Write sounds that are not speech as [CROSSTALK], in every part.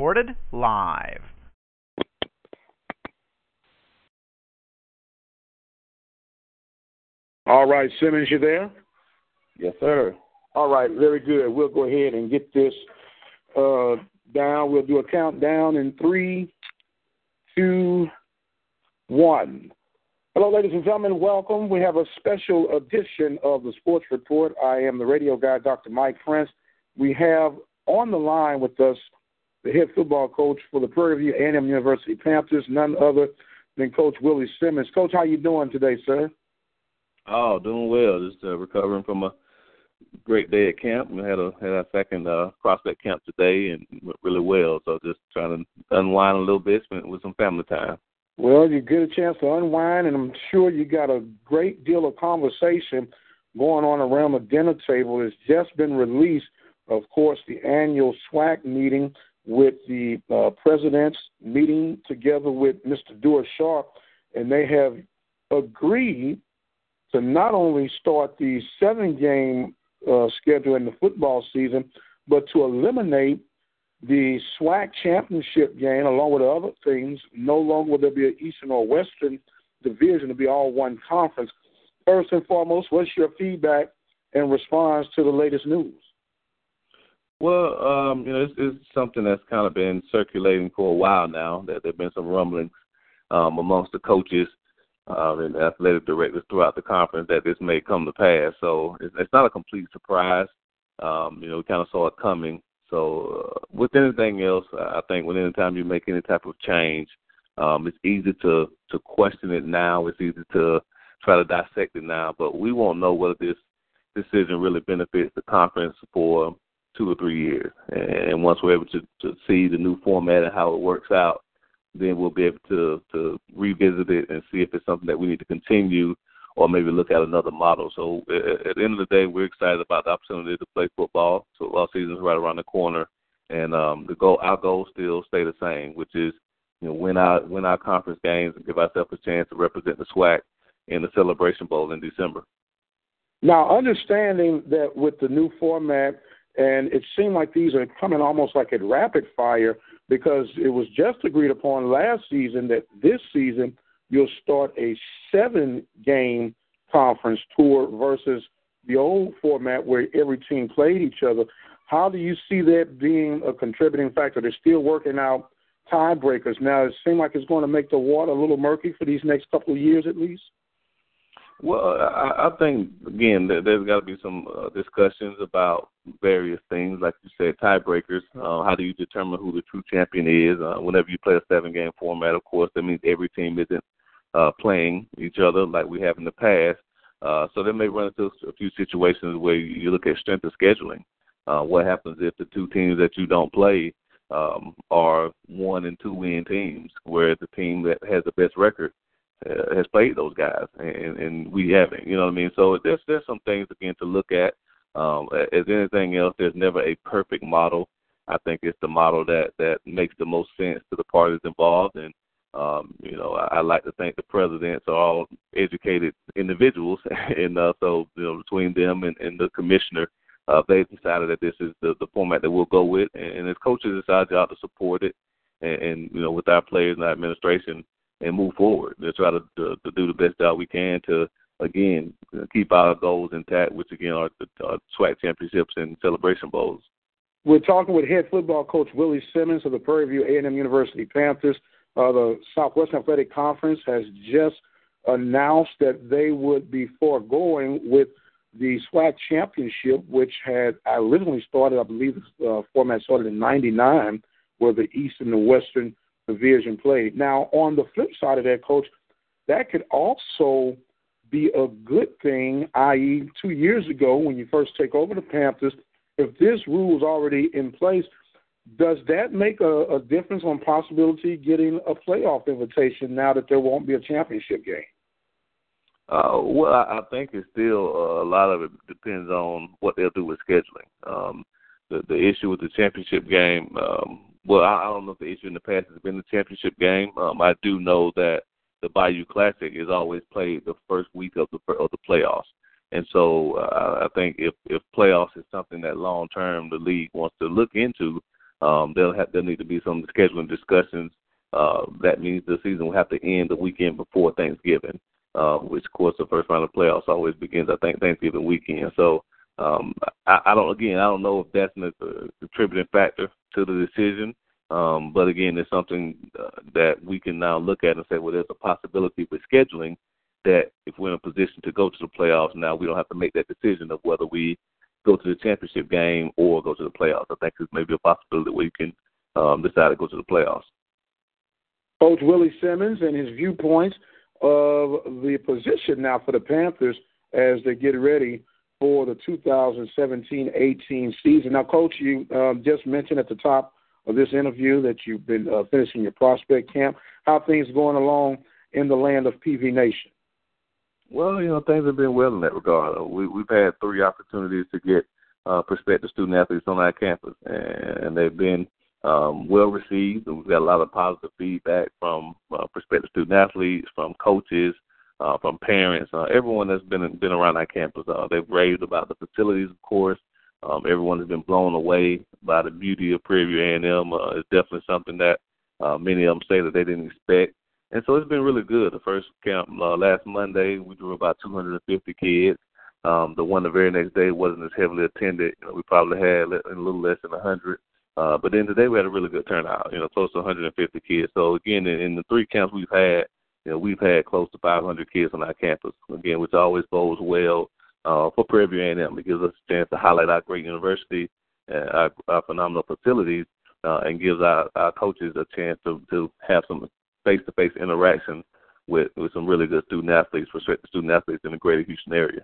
Recorded live. All right, Simmons, you there? Yes, sir. All right, very good. We'll go ahead and get this uh, down. We'll do a countdown in three, two, one. Hello, ladies and gentlemen. Welcome. We have a special edition of the Sports Report. I am the radio guy, Dr. Mike Prince. We have on the line with us the head football coach for the Prairie View A&M University Panthers, none other than Coach Willie Simmons. Coach, how you doing today, sir? Oh, doing well. Just uh, recovering from a great day at camp. We had a had our second uh, prospect camp today and went really well. So just trying to unwind a little bit, spend with some family time. Well, you get a chance to unwind, and I'm sure you got a great deal of conversation going on around the dinner table. It's just been released, of course, the annual SWAC meeting with the uh, presidents meeting together with Mr. Duer Sharp, and they have agreed to not only start the seven game uh, schedule in the football season, but to eliminate the SWAC championship game along with other things. No longer will there be an Eastern or Western division; it'll be all one conference. First and foremost, what's your feedback and response to the latest news? Well, um, you know, it's, it's something that's kind of been circulating for a while now. That there've been some rumblings um, amongst the coaches uh, and athletic directors throughout the conference that this may come to pass. So it's, it's not a complete surprise. Um, you know, we kind of saw it coming. So uh, with anything else, I think when any time you make any type of change, um, it's easy to to question it now. It's easy to try to dissect it now, but we won't know whether this decision really benefits the conference for two or three years. And once we're able to, to see the new format and how it works out, then we'll be able to to revisit it and see if it's something that we need to continue or maybe look at another model. So at the end of the day, we're excited about the opportunity to play football. Football season is right around the corner, and um, the goal, our goals still stay the same, which is you know win our win our conference games and give ourselves a chance to represent the SWAC in the Celebration Bowl in December. Now, understanding that with the new format, and it seemed like these are coming almost like at rapid fire because it was just agreed upon last season that this season you'll start a seven game conference tour versus the old format where every team played each other. How do you see that being a contributing factor? They're still working out tiebreakers. Now, it seems like it's going to make the water a little murky for these next couple of years at least. Well, I, I think again there, there's got to be some uh, discussions about various things, like you said, tiebreakers. Uh, how do you determine who the true champion is? Uh, whenever you play a seven-game format, of course, that means every team isn't uh, playing each other like we have in the past. Uh, so they may run into a few situations where you look at strength of scheduling. Uh, what happens if the two teams that you don't play um, are one and two win teams, where the team that has the best record uh, has played those guys, and, and we haven't. You know what I mean? So there's there's some things again to look at. Um, as anything else, there's never a perfect model. I think it's the model that that makes the most sense to the parties involved, and um, you know, I, I like to think the presidents are all educated individuals, [LAUGHS] and uh, so you know, between them and, and the commissioner, uh, they decided that this is the, the format that we'll go with, and, and as coaches, it's our job to support it, and, and you know, with our players and our administration, and move forward. To try to, to to do the best job we can to again keep our goals intact, which again are the SWAC championships and celebration bowls. We're talking with head football coach Willie Simmons of the Prairie View A&M University Panthers. Uh, the Southwestern Athletic Conference has just announced that they would be foregoing with the SWAC championship, which had originally started, I believe, the uh, format started in '99, where the East and the Western division played. Now, on the flip side of that, coach, that could also be a good thing, i.e., two years ago when you first take over the Panthers, if this rule is already in place, does that make a, a difference on possibility getting a playoff invitation now that there won't be a championship game? Uh, well, I think it's still uh, a lot of it depends on what they'll do with scheduling. Um, the the issue with the championship game, um, well, I, I don't know if the issue in the past has been the championship game. Um, I do know that the Bayou Classic is always played the first week of the of the playoffs. And so uh, I think if if playoffs is something that long term the league wants to look into, um, there'll have there need to be some scheduling discussions. Uh, that means the season will have to end the weekend before Thanksgiving, uh, which of course the first round of playoffs always begins I think Thanksgiving weekend. So um, I, I don't again I don't know if that's a, contributing factor to the decision. Um, but again, it's something uh, that we can now look at and say, well, there's a possibility with scheduling that if we're in a position to go to the playoffs, now we don't have to make that decision of whether we go to the championship game or go to the playoffs. I think there's maybe a possibility we can um, decide to go to the playoffs. Coach Willie Simmons and his viewpoints of the position now for the Panthers as they get ready for the 2017-18 season. Now, Coach, you um, just mentioned at the top of this interview that you've been uh, finishing your prospect camp. How things going along in the land of PV Nation? Well, you know, things have been well in that regard. Uh, we, we've had three opportunities to get uh, prospective student athletes on our campus, and they've been um, well received. We've got a lot of positive feedback from uh, prospective student athletes, from coaches, uh, from parents, uh, everyone that's been been around our campus. Uh, they've raved about the facilities, of course. Um, everyone has been blown away by the beauty of Prairie View A&M. Uh, it's definitely something that uh, many of them say that they didn't expect. And so it's been really good. The first camp uh, last Monday, we drew about 250 kids. Um, the one the very next day wasn't as heavily attended. You know, we probably had a little less than 100. Uh, but then today we had a really good turnout, you know, close to 150 kids. So again, in, in the three camps we've had, you know, we've had close to 500 kids on our campus. Again, which always bodes well uh, for Prairie View A&M. It gives us a chance to highlight our great university, and our, our phenomenal facilities, uh, and gives our, our coaches a chance to, to have some face-to-face interaction with, with some really good student athletes, prospective student athletes in the greater Houston area.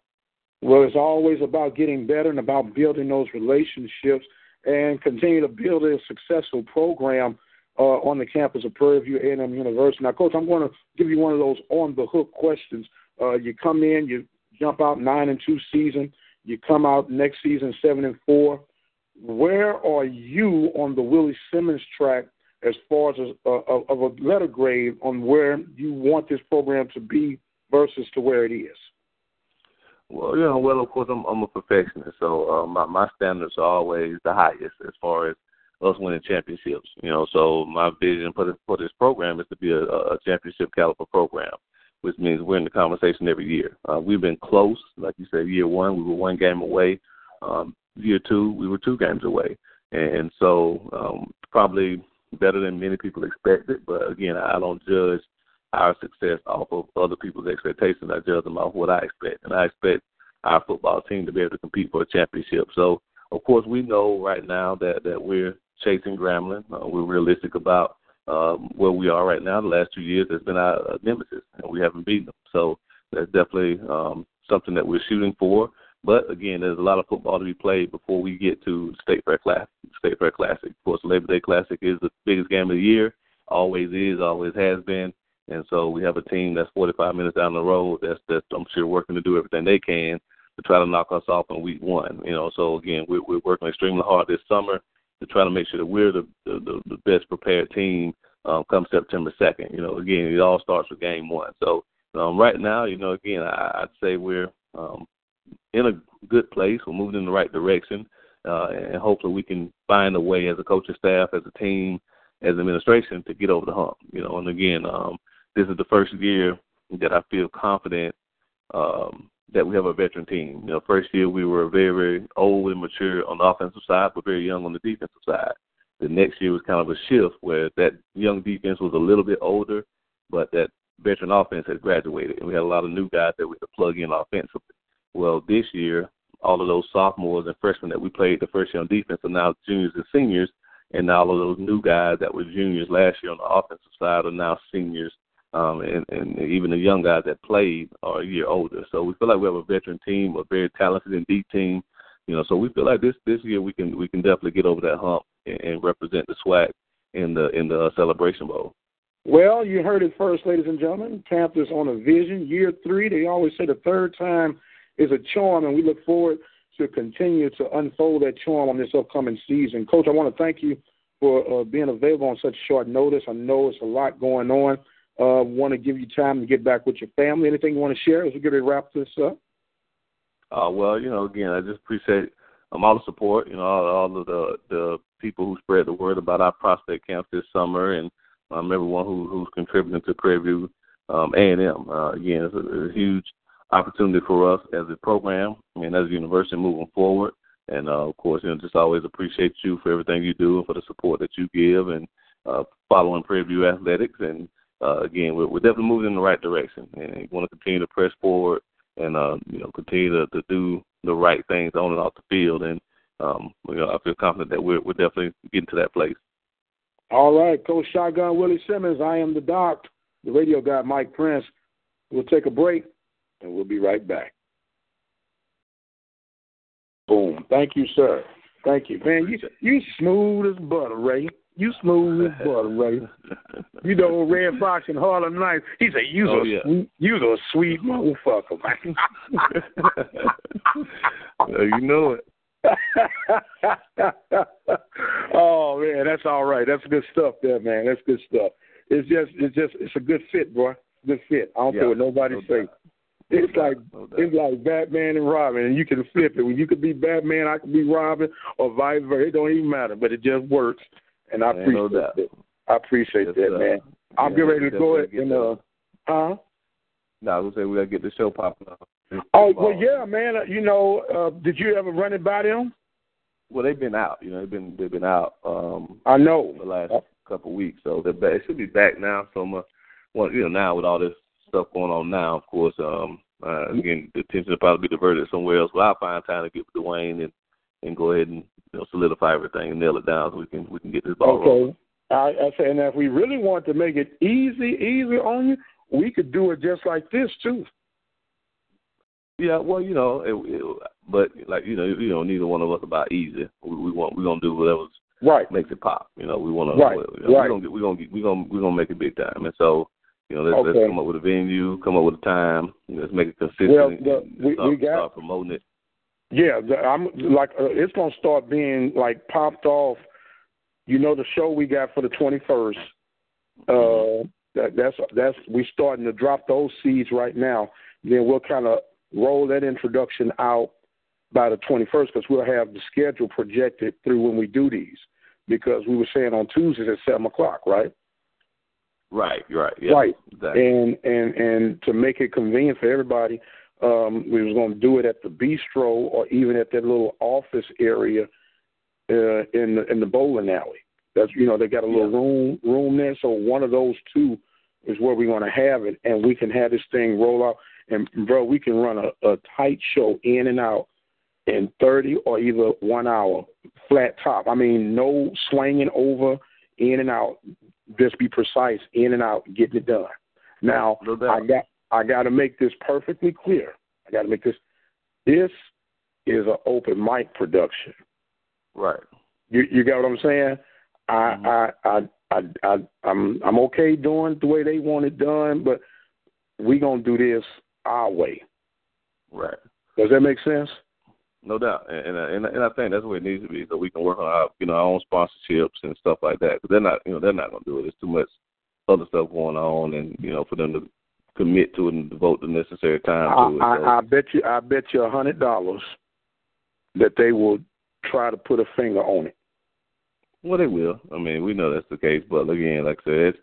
Well, it's always about getting better and about building those relationships and continue to build a successful program uh, on the campus of Prairie View A&M University. Now, Coach, I'm going to give you one of those on-the-hook questions. Uh, you come in, you jump out nine and two season, you come out next season seven and four. Where are you on the Willie Simmons track as far as a, a, of a letter grade on where you want this program to be versus to where it is? Well, you know, well, of course, I'm, I'm a perfectionist, so uh, my my standards are always the highest as far as us winning championships. You know, so my vision for this for this program is to be a, a championship caliber program, which means we're in the conversation every year. Uh, we've been close, like you said, year one we were one game away. Um, year two we were two games away, and so um, probably better than many people expected. But again, I don't judge our success off of other people's expectations. I judge them off what I expect, and I expect our football team to be able to compete for a championship. So, of course, we know right now that that we're chasing Grambling. Uh, we're realistic about um, where we are right now. The last two years has been our uh, nemesis, and we haven't beaten them. So that's definitely um, something that we're shooting for. But again, there's a lot of football to be played before we get to State Fair Classic. State Fair Classic, of course, Labor Day Classic is the biggest game of the year. Always is, always has been. And so we have a team that's 45 minutes down the road that's that's I'm sure working to do everything they can to try to knock us off in week one. You know, so again, we're we're working extremely hard this summer to try to make sure that we're the the, the best prepared team um, come September 2nd. You know, again, it all starts with game one. So um, right now, you know, again, I, I'd say we're um, in a good place. We're moving in the right direction, uh, and hopefully we can find a way as a coaching staff, as a team, as administration to get over the hump. You know, and again, um, this is the first year that I feel confident um, that we have a veteran team. You know, first year we were very, very old and mature on the offensive side, but very young on the defensive side. The next year was kind of a shift where that young defense was a little bit older, but that veteran offense had graduated, and we had a lot of new guys that we could plug in offensively. Well, this year, all of those sophomores and freshmen that we played the first year on defense are now juniors and seniors, and all of those new guys that were juniors last year on the offensive side are now seniors um, and, and even the young guys that played are a year older. So we feel like we have a veteran team, a very talented and deep team. You know, so we feel like this this year we can we can definitely get over that hump and, and represent the SWAC in the in the uh, Celebration Bowl. Well, you heard it first, ladies and gentlemen. Panthers on a vision. Year three, they always say the third time is a charm, and we look forward to continue to unfold that charm on this upcoming season. Coach, I want to thank you for uh, being available on such short notice. I know it's a lot going on. Uh, want to give you time to get back with your family. Anything you want to share as we get ready to wrap this up? Uh, well, you know, again, I just appreciate um, all the support. You know, all, all of the the people who spread the word about our prospect camp this summer, and um, everyone who who's contributing to Prairie View um, A&M. Uh, again, it's a, a huge opportunity for us as a program and as a university moving forward. And uh, of course, you know, just always appreciate you for everything you do and for the support that you give and uh, following Prairie View athletics. And uh, again, we're, we're definitely moving in the right direction, and we want to continue to press forward and uh, you know continue to, to do the right things on and off the field. And um, you know, I feel confident that we're we're definitely getting to that place. All right, Coach Shotgun Willie Simmons. I am the doc, the radio guy Mike Prince. We'll take a break, and we'll be right back. Boom. Thank you, sir. Thank you, man. You you smooth as butter, Ray. You smooth as [LAUGHS] butter, Ray. You know Redd Foxx and Harlem Nights. He said, "You oh, a yeah. sweet, you a sweet motherfucker, man." [LAUGHS] you know it. [LAUGHS] oh man, that's all right. That's good stuff, there, man. That's good stuff. It's just, it's just, it's a good fit, boy. Good fit. I don't Yeah, care what nobody no say. doubt. It's No like doubt, no doubt. it's like Batman and Robin, and you can flip it. When you could be Batman, I could be Robin, or vice versa. It don't even matter, but it just works, and I Man, no appreciate doubt. that. I appreciate Yes, that, sir. man. I'm Yeah, getting ready to go ahead and uh, huh? No, I was gonna say we gotta get the show popping up. Oh well, yeah, man. Uh, You know, uh, did you ever run it by them? Well, they've been out. You know, they've been they've been out um I know. the last couple of weeks, so they're back. It should be back now. So, uh, well, you know, now with all this stuff going on now, of course, um, uh, again, the attention will probably be diverted somewhere else. But I'll find time to get with Dwayne and and go ahead and you know solidify everything and nail it down so we can we can get this ball rolling. Okay. I, I say, and if we really want to make it easy, easy on you, we could do it just like this too. Yeah, well, you know, it, it, but like you know, you know, neither one of us about easy. We, we want we're gonna do whatever Right. makes it pop. You know, we want to. Right, You know, right. We're gonna get, we're gonna get, we're gonna we're gonna make it big time. And so, you know, let's, Okay. let's come up with a venue, come up with a time. Let's make it consistent. Well, the- we- start, we got- start promoting it. Yeah, the, I'm like uh, it's gonna start being like popped off. You know the show we got for the 21st. Uh, that, that's that's we starting to drop those seeds right now. Then we'll kind of roll that introduction out by the 21st because we'll have the schedule projected through when we do these. Because we were saying on Tuesdays at seven o'clock, right? Right, right. Yeah, Right. Exactly. and and and to make it convenient for everybody, um, we was going to do it at the bistro or even at that little office area uh, in the in the bowling alley. That's you know they got a little Yeah. room room there, so one of those two is where we're going to have it, and we can have this thing roll out. And bro, we can run a, a tight show in and out in thirty or either one hour flat top. I mean, no swinging over in and out. Just be precise in and out, getting it done. Now No. I got I got to make this perfectly clear. I got to make this. This is an open mic production. Right. You you got what I'm saying? I Mhm. I, I I I I'm I'm okay doing it the way they want it done, but we gonna do this our way. Right. Does that make sense? No doubt, and and and, I think that's where it needs to be, so we can work on our you know our own sponsorships and stuff like that. Because they're not you know they're not going to do it. There's too much other stuff going on, and you know for them to commit to it and devote the necessary time I, to it. so- I, I bet you I bet you a hundred dollars that they will try to put a finger on it. Well, they will. I mean, we know that's the case, but again, like I said,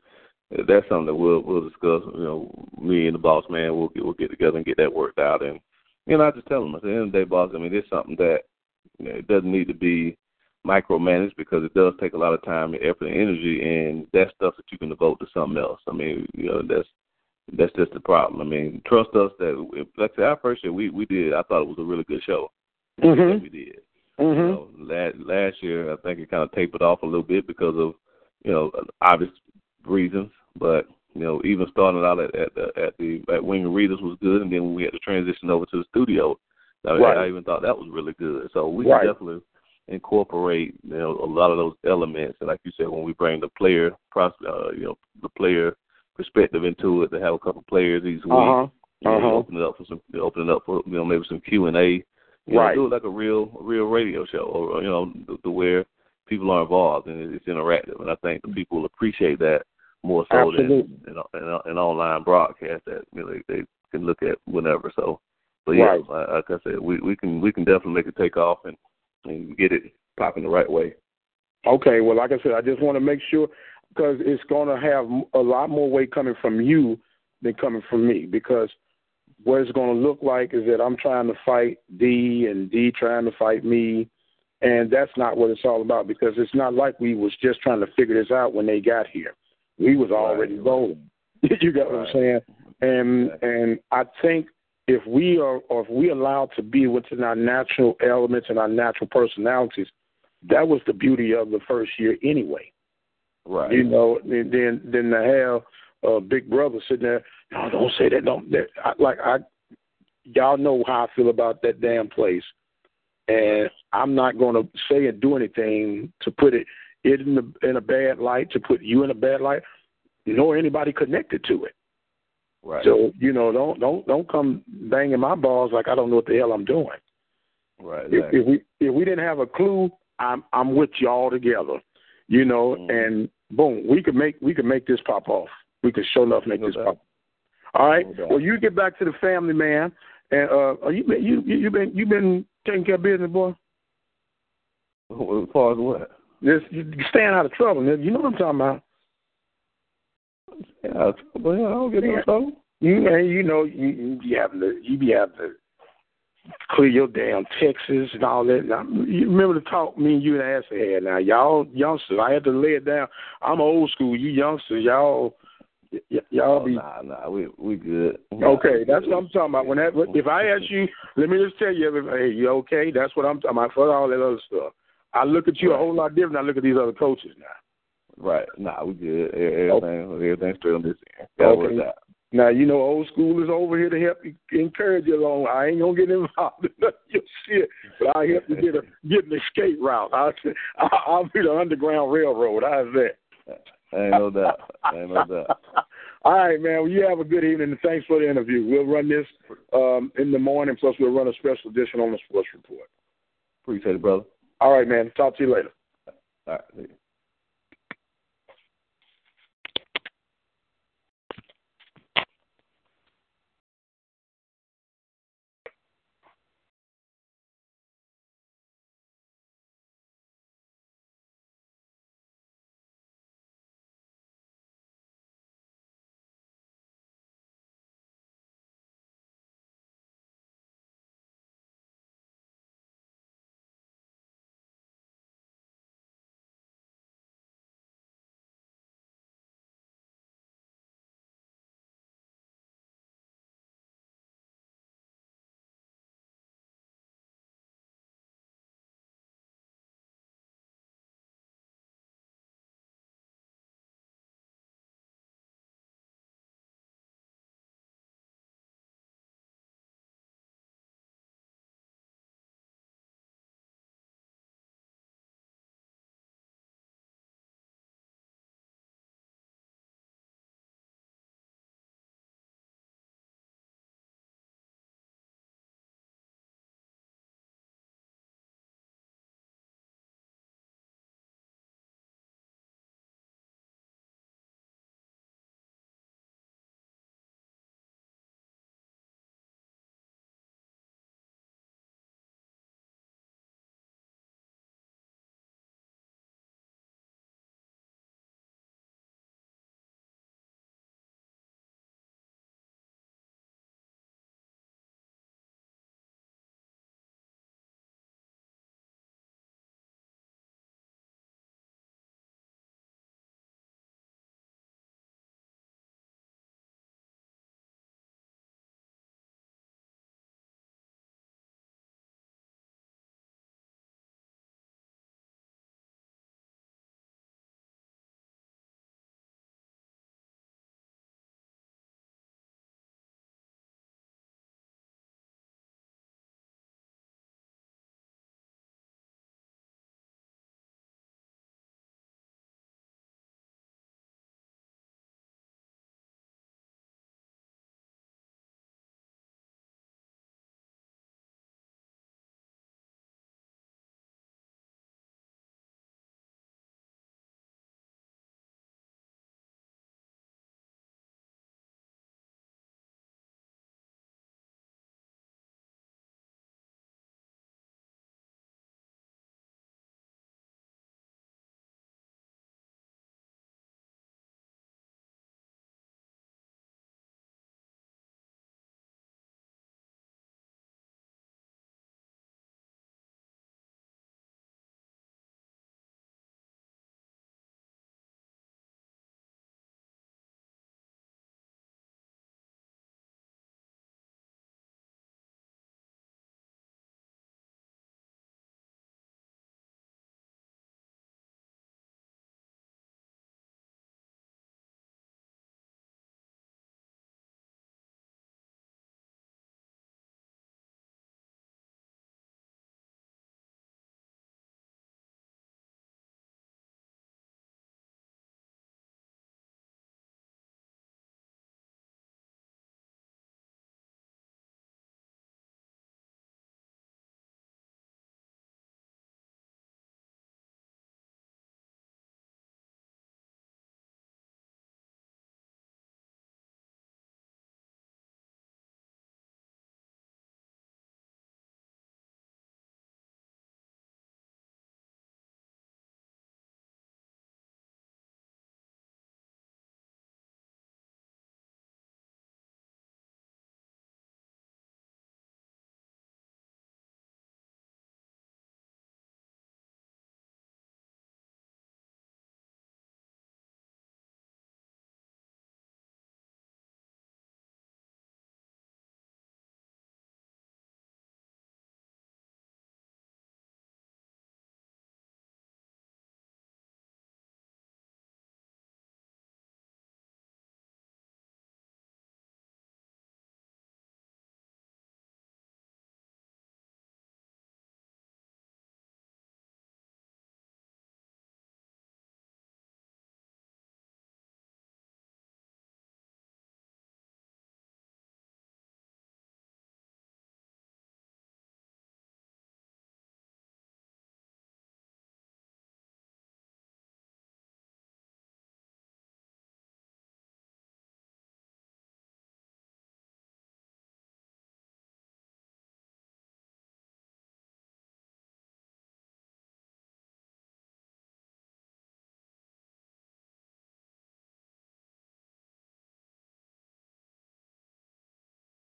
it's, that's something that we'll we'll discuss. You know, me and the boss man, we'll get we'll get together and get that worked out. And you know, I just tell them at the end of the day, boss. I mean, it's something that you know, it doesn't need to be micromanaged because it does take a lot of time and effort and energy, and that's stuff that you can devote to something else. I mean, you know, that's that's just the problem. I mean, trust us that like I said, our first year we we did. I thought it was a really good show. that Mhm. we did. Mhm. You know, last last year I think it kind of tapered off a little bit because of you know obvious reasons, but you know, even starting out at at the at the at Wing Readers was good, and then when we had to transition over to the studio. I, right. I even thought that was really good. So we right. definitely incorporate you know a lot of those elements, and like you said, when we bring the player, uh, you know, the player perspective into it, to have a couple players each week. Uh-huh. You know, uh-huh. open it up for some, open it up for you know maybe some Q and A. You right. Know, do it like a real, a real radio show, or you know, to, to where people are involved and it's interactive. And I think the people appreciate that more so Absolutely. than an, an, an online broadcast that you know, they, they can look at whenever. So, but yeah, right. like I said, we we can we can definitely make it take off and and get it popping the right way. Okay, well, like I said, I just want to make sure because it's going to have a lot more weight coming from you than coming from me because what it's going to look like is that I'm trying to fight D and D trying to fight me, and that's not what it's all about because it's not like we was just trying to figure this out when they got here. We was already right. rolling. [LAUGHS] you got what. I'm saying? And and I think if we are or if we allowed to be within our natural elements and our natural personalities, that was the beauty of the first year anyway. Right. You know, and then then to have a uh, big brother sitting there, no, don't say that. Don't that, I, like I, y'all know how I feel about that damn place, and I'm not going to say and do anything to put it it in a, in a bad light, to put you in a bad light, nor anybody connected to it. Right. So you know, don't don't don't come banging my balls like I don't know what the hell I'm doing. Right. If, if we if we didn't have a clue, I'm I'm with you all together. You know, mm-hmm. and boom, we could make we could make this pop off. We could show enough make no this doubt. pop. All right. No well, you get back to the family, man. And uh, you been you you been you been taking care of business, boy. As far as what? Just you staying out of trouble. You know what I'm talking about. Yeah, I don't get no trouble. You and you know you you be having to you be having to clear your damn Texas and all that. Now, you remember the talk me and you and Ashley had. Now y'all youngsters, I had to lay it down. I'm old school. You youngsters, y'all. Y- y'all Oh, be nah, nah, we we good. okay. That's what I'm talking about. When that, if I ask you, let me just tell you, hey, you okay? That's what I'm talking about. For all that other stuff, I look at you a whole lot different. than I look at these other coaches now. Right. Nah, we good. Everything, everything's straight on this end. Okay. out. Now you know old school is over here to help you encourage you along. I ain't gonna get involved [LAUGHS] in none of your shit, but I help you get a [LAUGHS] get an escape route. I'll I'll be the underground railroad. How's that? Ain't no doubt. Ain't no doubt. [LAUGHS] All right, man. Well, you have a good evening, and thanks for the interview. We'll run this um, in the morning, plus we'll run a special edition on the sports report. Appreciate it, brother. All right, man. Talk to you later. All right.